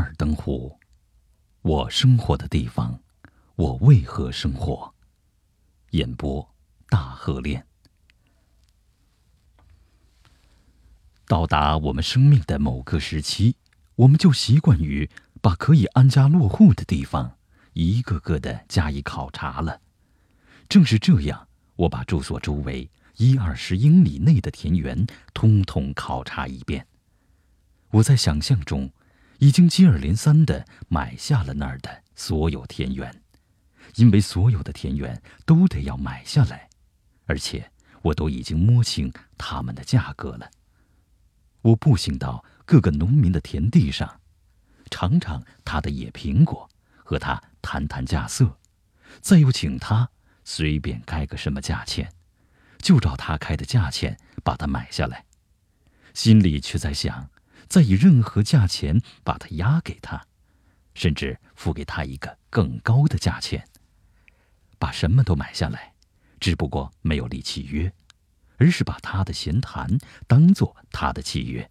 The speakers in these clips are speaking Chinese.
尔登湖，我生活的地方，我为何生活？演播：大河恋。到达我们生命的某个时期，我们就习惯于把可以安家落户的地方一个个的加以考察了。正是这样，我把住所周围一二十英里内的田园通通考察一遍。我在想象中。已经接二连三的买下了那儿的所有田园，因为所有的田园都得要买下来，而且我都已经摸清他们的价格了。我步行到各个农民的田地上，尝尝他的野苹果，和他谈谈价色，再又请他随便开个什么价钱，就照他开的价钱把它买下来，心里却在想。再以任何价钱把它押给他，甚至付给他一个更高的价钱，把什么都买下来，只不过没有立契约，而是把他的闲谈当做他的契约。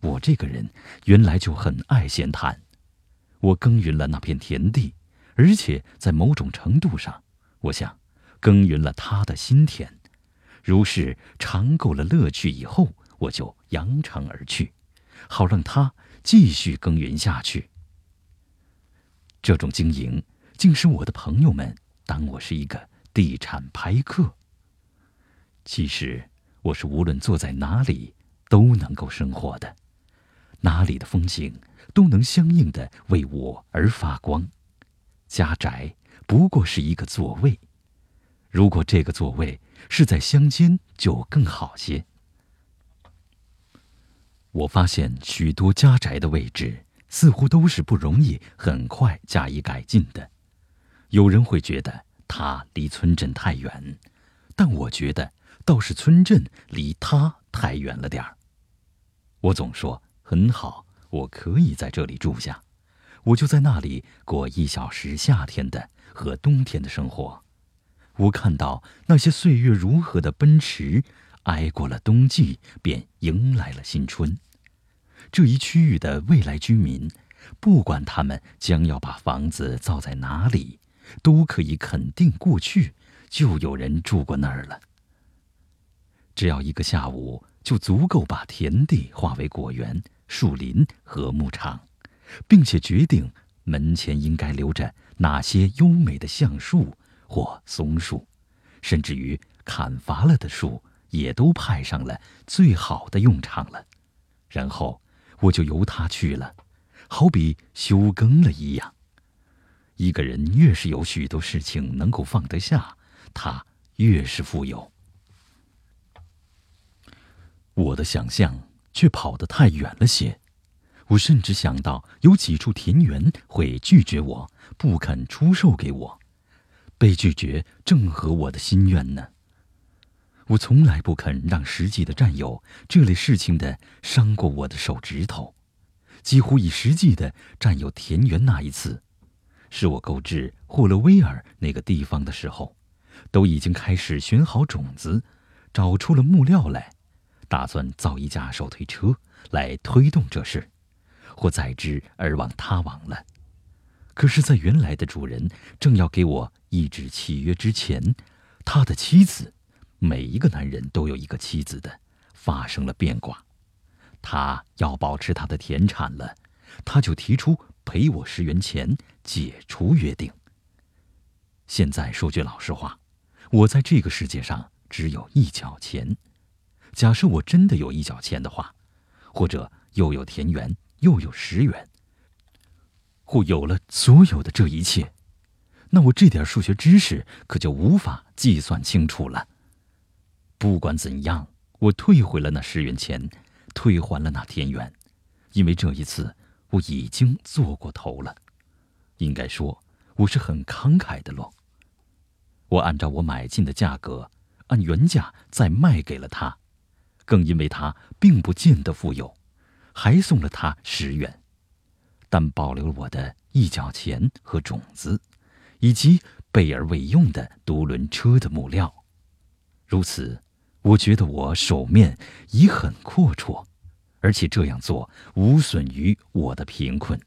我这个人原来就很爱闲谈，我耕耘了那片田地，而且在某种程度上，我想耕耘了他的心田。如是尝够了乐趣以后。我就扬长而去，好让他继续耕耘下去。这种经营竟使我的朋友们当我是一个地产拍客。其实我是无论坐在哪里都能够生活的，哪里的风景都能相应的为我而发光。家宅不过是一个座位，如果这个座位是在乡间，就更好些。我发现许多家宅的位置似乎都是不容易很快加以改进的。有人会觉得它离村镇太远，但我觉得倒是村镇离它太远了点儿。我总说很好，我可以在这里住下，我就在那里过一小时夏天的和冬天的生活。我看到那些岁月如何的奔驰。挨过了冬季，便迎来了新春。这一区域的未来居民，不管他们将要把房子造在哪里，都可以肯定过去就有人住过那儿了。只要一个下午，就足够把田地化为果园、树林和牧场，并且决定门前应该留着哪些优美的橡树或松树，甚至于砍伐了的树。也都派上了最好的用场了，然后我就由他去了，好比休耕了一样。一个人越是有许多事情能够放得下，他越是富有。我的想象却跑得太远了些，我甚至想到有几处田园会拒绝我，不肯出售给我。被拒绝正合我的心愿呢。我从来不肯让实际的占有这类事情的伤过我的手指头，几乎以实际的占有田园那一次，是我购置霍勒威尔那个地方的时候，都已经开始选好种子，找出了木料来，打算造一架手推车来推动这事，或载之而往他往了。可是，在原来的主人正要给我一纸契约之前，他的妻子。每一个男人都有一个妻子的，发生了变卦，他要保持他的田产了，他就提出赔我十元钱，解除约定。现在说句老实话，我在这个世界上只有一角钱。假设我真的有一角钱的话，或者又有田园，又有十元，或有了所有的这一切，那我这点数学知识可就无法计算清楚了。不管怎样，我退回了那十元钱，退还了那田园，因为这一次我已经做过头了。应该说，我是很慷慨的喽。我按照我买进的价格，按原价再卖给了他，更因为他并不见得富有，还送了他十元，但保留了我的一角钱和种子，以及备而未用的独轮车的木料，如此。我觉得我手面已很阔绰，而且这样做无损于我的贫困。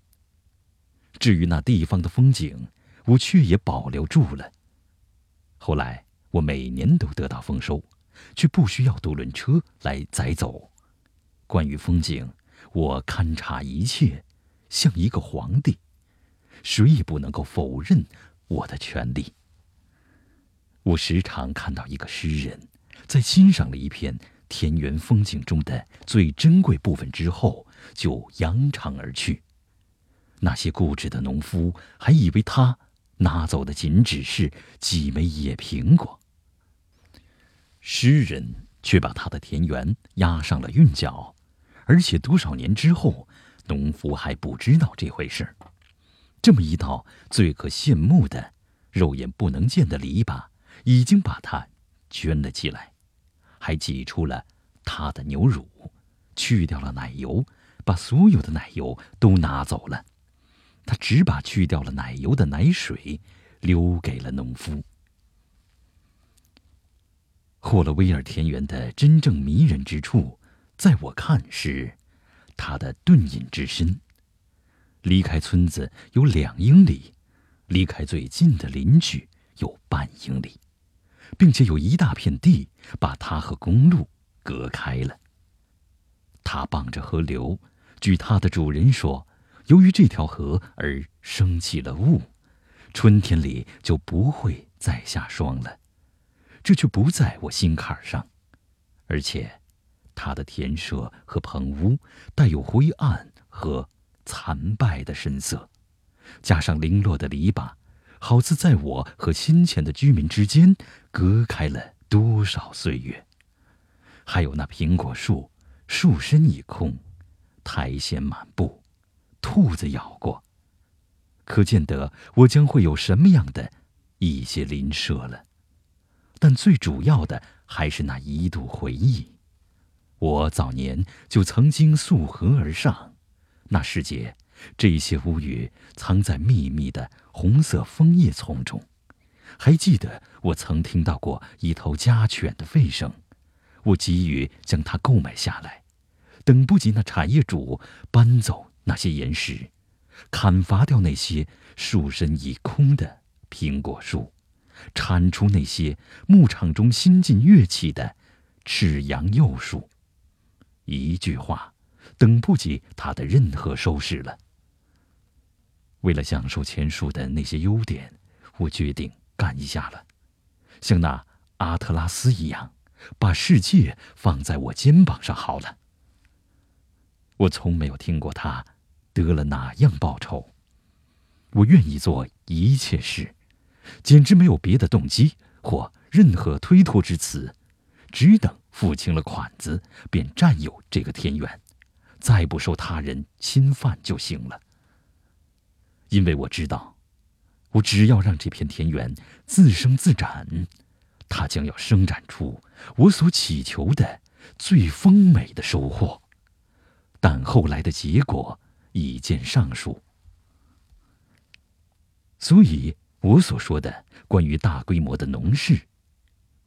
至于那地方的风景，我却也保留住了。后来我每年都得到丰收，却不需要渡轮车来载走。关于风景，我勘察一切，像一个皇帝，谁也不能够否认我的权利。我时常看到一个诗人，在欣赏了一片田园风景中的最珍贵部分之后，就扬长而去。那些固执的农夫还以为他拿走的仅只是几枚野苹果，诗人却把他的田园押上了韵脚，而且多少年之后，农夫还不知道这回事儿。这么一道最可羡慕的、肉眼不能见的篱笆。已经把它圈了起来，还挤出了他的牛乳，去掉了奶油，把所有的奶油都拿走了。他只把去掉了奶油的奶水留给了农夫。霍勒威尔田园的真正迷人之处，在我看是它的遁隐之深。离开村子有两英里，离开最近的邻居有半英里。并且有一大片地把它和公路隔开了。它傍着河流，据它的主人说，由于这条河而升起了雾，春天里就不会再下霜了。这却不在我心坎上，而且，它的田舍和棚屋带有灰暗和残败的神色，加上零落的篱笆。好似在我和先前的居民之间隔开了多少岁月。还有那苹果树，树身已空，苔藓满布，兔子咬过。可见得我将会有什么样的一些邻舍了。但最主要的还是那一度回忆。我早年就曾经溯河而上，那世界。这些乌云藏在密密的红色枫叶丛中，还记得我曾听到过一头家犬的吠声，我急于将它购买下来，等不及那产业主搬走那些岩石，砍伐掉那些树身已空的苹果树，铲除那些牧场中新近跃起的赤杨幼树。一句话，等不及他的任何收拾了。为了享受前述的那些优点，我决定干一下了，像那阿特拉斯一样，把世界放在我肩膀上好了。我从没有听过他得了哪样报酬。我愿意做一切事，简直没有别的动机或任何推脱之词，只等付清了款子，便占有这个田园，再不受他人侵犯就行了。因为我知道，我只要让这片田园自生自长，它将要生长出我所祈求的最丰美的收获。但后来的结果已见上述，所以我所说的关于大规模的农事，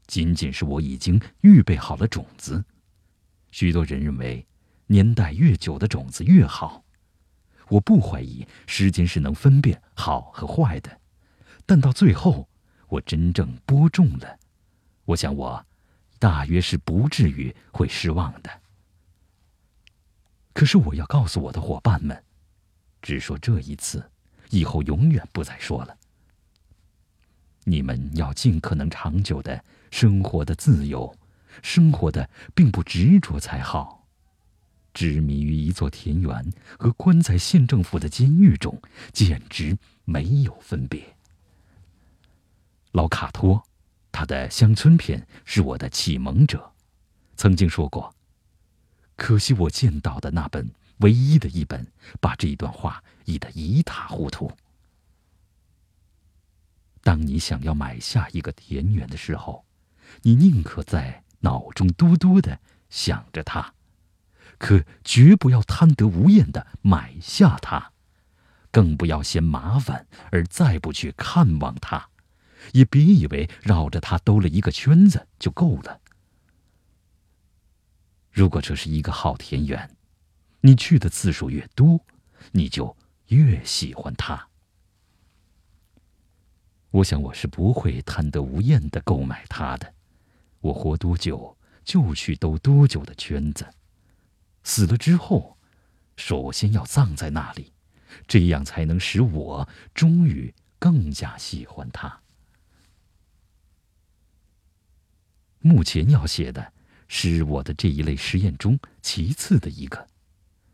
仅仅是我已经预备好了种子。许多人认为，年代越久的种子越好。我不怀疑时间是能分辨好和坏的，但到最后，我真正播种了，我想我大约是不至于会失望的。可是我要告诉我的伙伴们，只说这一次，以后永远不再说了。你们要尽可能长久的生活的自由，生活的并不执着才好。执迷于一座田园和关在县政府的监狱中，简直没有分别。老卡托，他的乡村篇是我的启蒙者，曾经说过。可惜我见到的那本唯一的一本，把这一段话译得一塌糊涂。当你想要买下一个田园的时候，你宁可在脑中多多的想着它。可绝不要贪得无厌的买下它，更不要嫌麻烦而再不去看望它，也别以为绕着它兜了一个圈子就够了。如果这是一个好田园，你去的次数越多，你就越喜欢它。我想我是不会贪得无厌的购买它的。我活多久就去兜多久的圈子，死了之后，首先要葬在那里，这样才能使我终于更加喜欢他。目前要写的是我的这一类实验中其次的一个，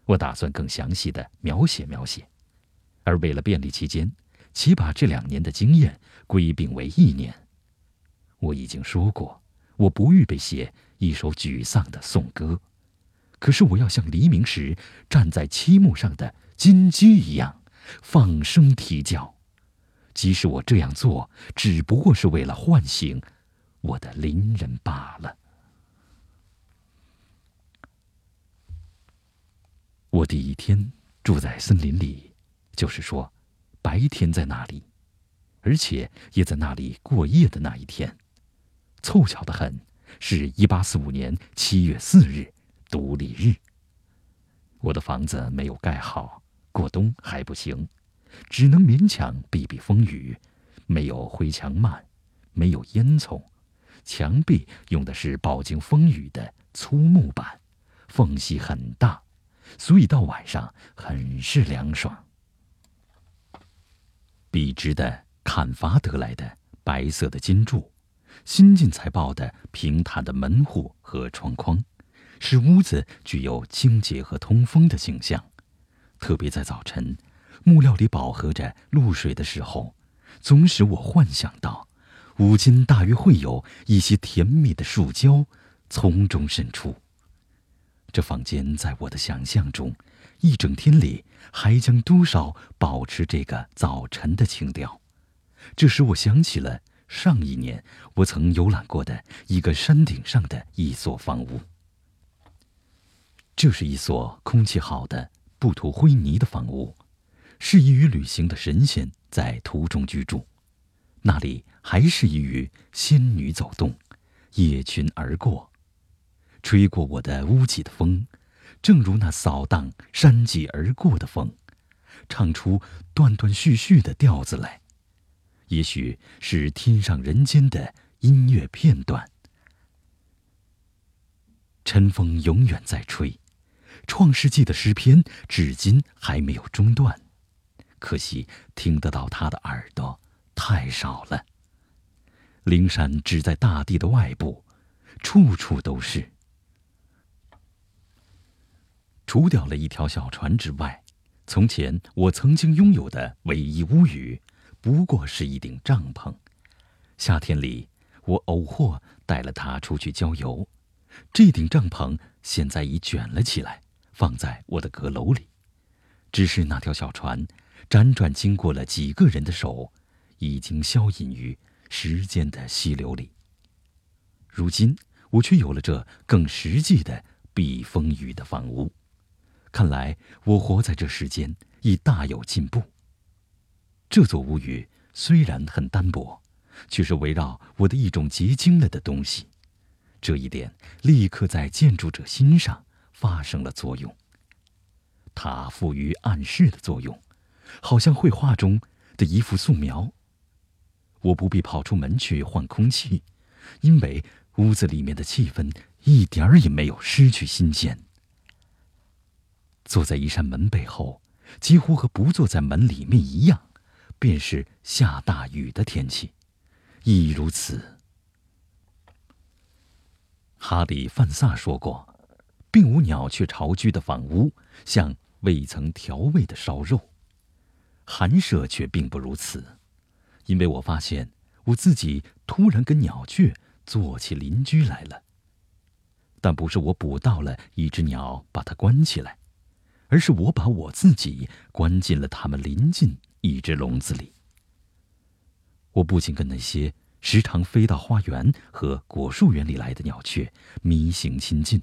我打算更详细的描写描写，而为了便利期间，且把这两年的经验归并为一年。我已经说过。我不预备写一首沮丧的颂歌，可是我要像黎明时站在漆木上的金鸡一样放声啼叫，即使我这样做只不过是为了唤醒我的邻人罢了。我第一天住在森林里，就是说，白天在那里，而且也在那里过夜的那一天。凑巧的很，是一八四五年七月四日，独立日。我的房子没有盖好，过冬还不行，只能勉强避避风雨。没有灰墙幔，没有烟囱，墙壁用的是饱经风雨的粗木板，缝隙很大，所以到晚上很是凉爽。笔直的砍伐得来的白色的金柱。新近才报的平坦的门户和窗框，使屋子具有清洁和通风的形象。特别在早晨，木料里饱和着露水的时候，总使我幻想到，屋间大约会有一些甜蜜的树胶从中渗出。这房间在我的想象中，一整天里还将多少保持这个早晨的情调？这使我想起了。上一年，我曾游览过的一个山顶上的一所房屋。这是一所空气好的、不涂灰泥的房屋，适宜于旅行的神仙在途中居住。那里还适宜于仙女走动，夜群而过，吹过我的屋脊的风，正如那扫荡山脊而过的风，唱出断断续续的调子来。也许是天上人间的音乐片段。晨风永远在吹，创世纪的诗篇至今还没有中断。可惜听得到他的耳朵太少了。灵山只在大地的外部，处处都是。除掉了一条小船之外，从前我曾经拥有的唯一屋宇。不过是一顶帐篷，夏天里我偶或带了它出去郊游。这顶帐篷现在已卷了起来，放在我的阁楼里。只是那条小船，辗转经过了几个人的手，已经消隐于时间的溪流里。如今我却有了这更实际的避风雨的房屋，看来我活在这世间已大有进步。这座屋宇虽然很单薄，却是围绕我的一种结晶了的东西。这一点立刻在建筑者心上发生了作用。它赋予暗示的作用，好像绘画中的一幅素描。我不必跑出门去换空气，因为屋子里面的气氛一点儿也没有失去新鲜。坐在一扇门背后，几乎和不坐在门里面一样。便是下大雨的天气，亦如此。哈里·范萨说过：“并无鸟雀巢居的房屋像未曾调味的烧肉。”寒舍却并不如此，因为我发现我自己突然跟鸟雀做起邻居来了。但不是我捕到了一只鸟把它关起来，而是我把我自己关进了它们邻近。一只笼子里，我不仅跟那些时常飞到花园和果树园里来的鸟雀迷行亲近，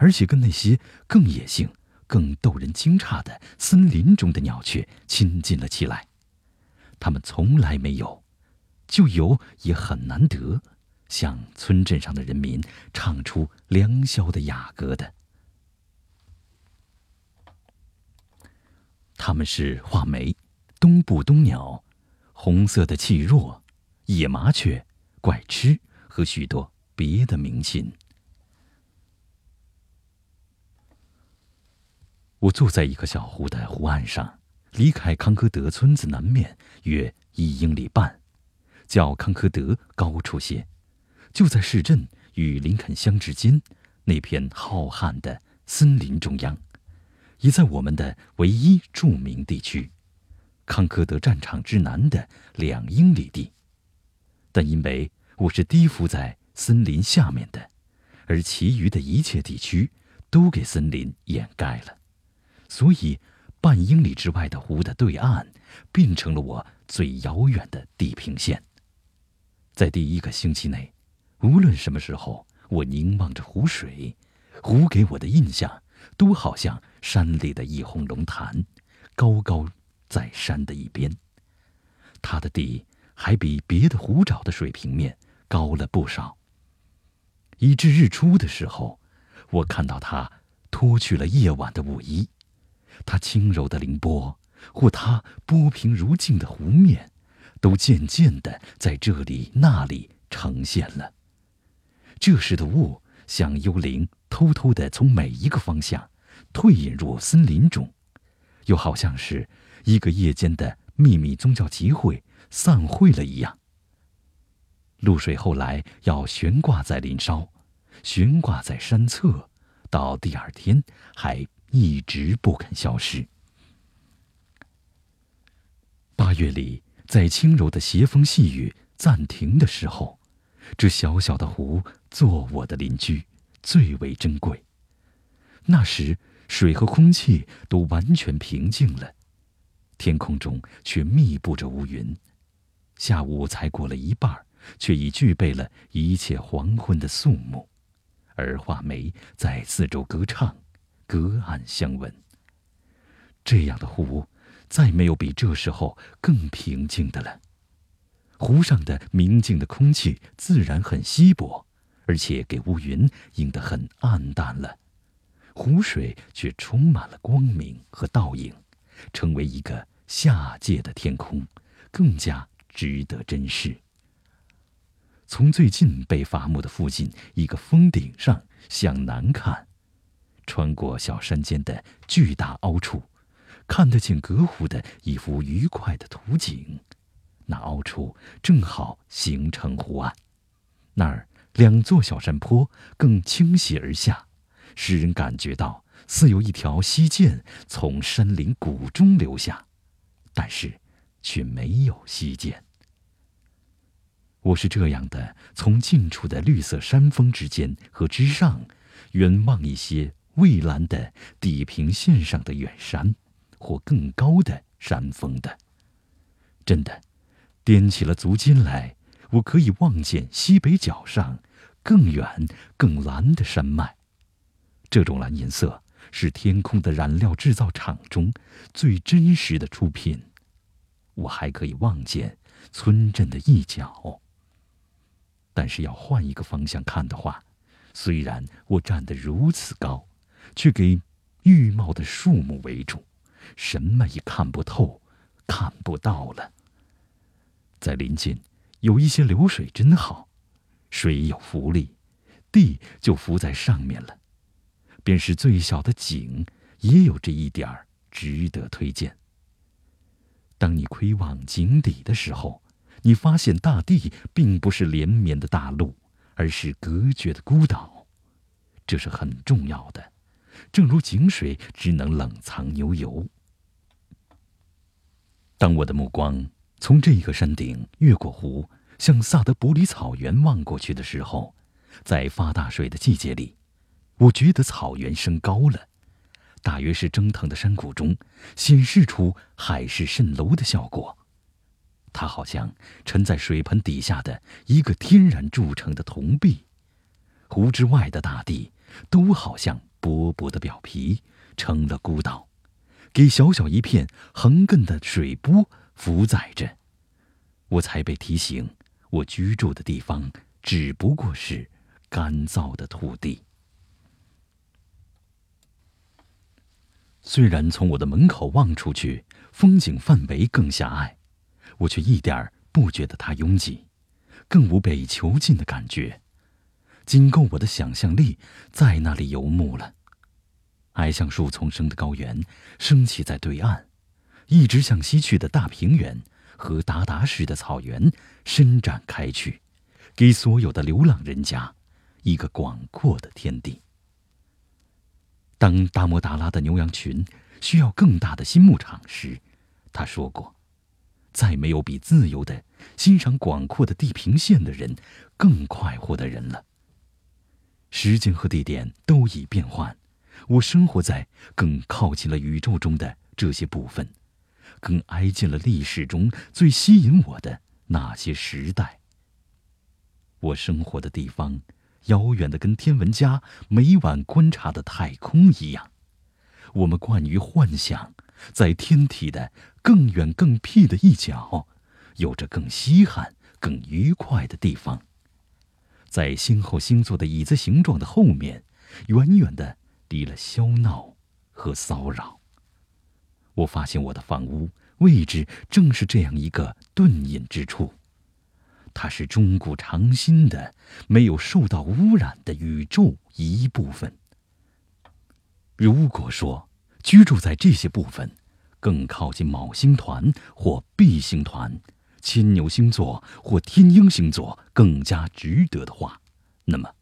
而且跟那些更野性、更逗人惊诧的森林中的鸟雀亲近了起来。它们从来没有，就有也很难得，向村镇上的人民唱出良宵的雅歌的。他们是画眉、东部冬鸟、红色的气若、野麻雀、怪吃和许多别的名禽。我坐在一个小湖的湖岸上，离开康科德村子南面约一英里半，较康科德高出些，就在市镇与林肯乡之间那片浩瀚的森林中央，也在我们的唯一著名地区——康科德战场之南的两英里地。但因为我是低伏在森林下面的，而其余的一切地区都给森林掩盖了。所以，半英里之外的湖的对岸，变成了我最遥远的地平线。在第一个星期内，无论什么时候，我凝望着湖水，湖给我的印象，都好像山里的一泓龙潭，高高在山的一边。它的底还比别的湖沼的水平面高了不少。以至日出的时候，我看到它脱去了夜晚的舞衣。它轻柔的凌波，或它波平如镜的湖面，都渐渐的在这里那里呈现了。这时的雾像幽灵，偷偷的从每一个方向退隐入森林中，又好像是一个夜间的秘密宗教集会散会了一样。露水后来要悬挂在林梢，悬挂在山侧，到第二天还。一直不肯消失。八月里，在轻柔的斜风细雨暂停的时候，这小小的湖做我的邻居，最为珍贵。那时，水和空气都完全平静了，天空中却密布着乌云。下午才过了一半，却已具备了一切黄昏的肃穆，而画眉在四周歌唱。隔岸相闻。这样的湖，再没有比这时候更平静的了。湖上的明净的空气自然很稀薄，而且给乌云映得很暗淡了。湖水却充满了光明和倒影，成为一个下界的天空，更加值得珍视。从最近被伐木的附近一个峰顶上向南看。穿过小山间的巨大凹处，看得见隔湖的一幅愉快的图景。那凹处正好形成湖岸，那儿两座小山坡更倾斜而下，使人感觉到似有一条溪涧从山林谷中流下，但是却没有溪涧。我是这样的：从近处的绿色山峰之间和之上，远望一些。蔚蓝的地平线上的远山，或更高的山峰的，真的，踮起了足尖来，我可以望见西北角上更远、更蓝的山脉。这种蓝颜色是天空的染料制造厂中最真实的出品。我还可以望见村镇的一角。但是要换一个方向看的话，虽然我站得如此高。却给郁茂的树木围住，什么也看不透，看不到了。在林间有一些流水真好，水有浮力，地就浮在上面了。便是最小的井，也有这一点儿值得推荐。当你窥望井底的时候，你发现大地并不是连绵的大陆，而是隔绝的孤岛，这是很重要的。正如井水只能冷藏牛油。当我的目光从这个山顶越过湖，向萨德伯里草原望过去的时候，在发大水的季节里，我觉得草原升高了，大约是蒸腾的山谷中显示出海市蜃楼的效果。它好像沉在水盆底下的一个天然铸成的铜币，湖之外的大地都好像。薄薄的表皮成了孤岛，给小小一片横亘的水波浮载着。我才被提醒，我居住的地方只不过是干燥的土地。虽然从我的门口望出去，风景范围更狭隘，我却一点儿不觉得它拥挤，更无被囚禁的感觉，仅够我的想象力在那里游牧了。矮橡树丛生的高原升起在对岸，一直向西去的大平原和达达式的草原伸展开去，给所有的流浪人家一个广阔的天地。当达摩达拉的牛羊群需要更大的新牧场时，他说过：“再没有比自由的欣赏广阔的地平线的人更快活的人了。”时间和地点都已变换，我生活在更靠近了宇宙中的这些部分，更挨近了历史中最吸引我的那些时代。我生活的地方。遥远的，跟天文家每晚观察的太空一样，我们惯于幻想，在天体的更远、更僻的一角，有着更稀罕、更愉快的地方。在星后星座的椅子形状的后面，远远的离了喧闹和骚扰。我发现我的房屋位置正是这样一个遁隐之处。它是中古长新的、没有受到污染的宇宙一部分。如果说居住在这些部分，更靠近昴星团或 B 星团、牵牛星座或天鹰星座更加值得的话，那么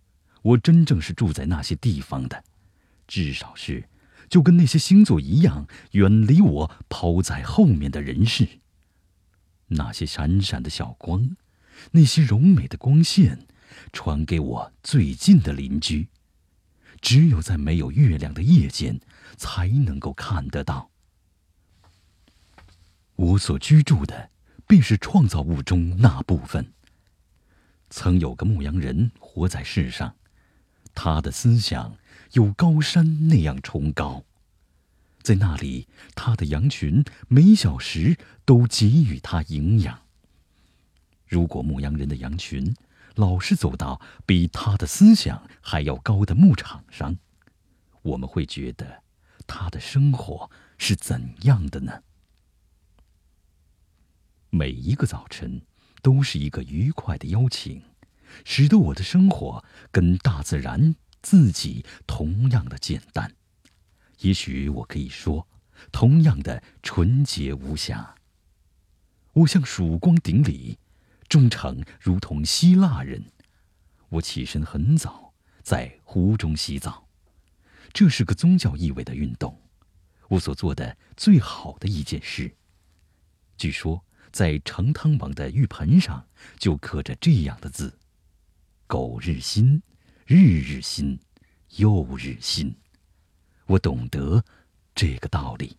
我真正是住在那些地方的，至少是就跟那些星座一样，远离我抛在后面的人世。那些闪闪的小光。那些柔美的光线，传给我最近的邻居，只有在没有月亮的夜间，才能够看得到。我所居住的，便是创造物中那部分。曾有个牧羊人活在世上，他的思想有高山那样崇高，在那里，他的羊群每小时都给予他营养。如果牧羊人的羊群老是走到比他的思想还要高的牧场上，我们会觉得他的生活是怎样的呢？每一个早晨都是一个愉快的邀请，使得我的生活跟大自然自己同样的简单，也许我可以说，同样的纯洁无瑕。我向曙光顶礼。忠诚如同希腊人，我起身很早，在湖中洗澡，这是个宗教意味的运动。我所做的最好的一件事。据说在成汤王的玉盆上就刻着这样的字：“苟日新，日日新，又日新。”我懂得这个道理。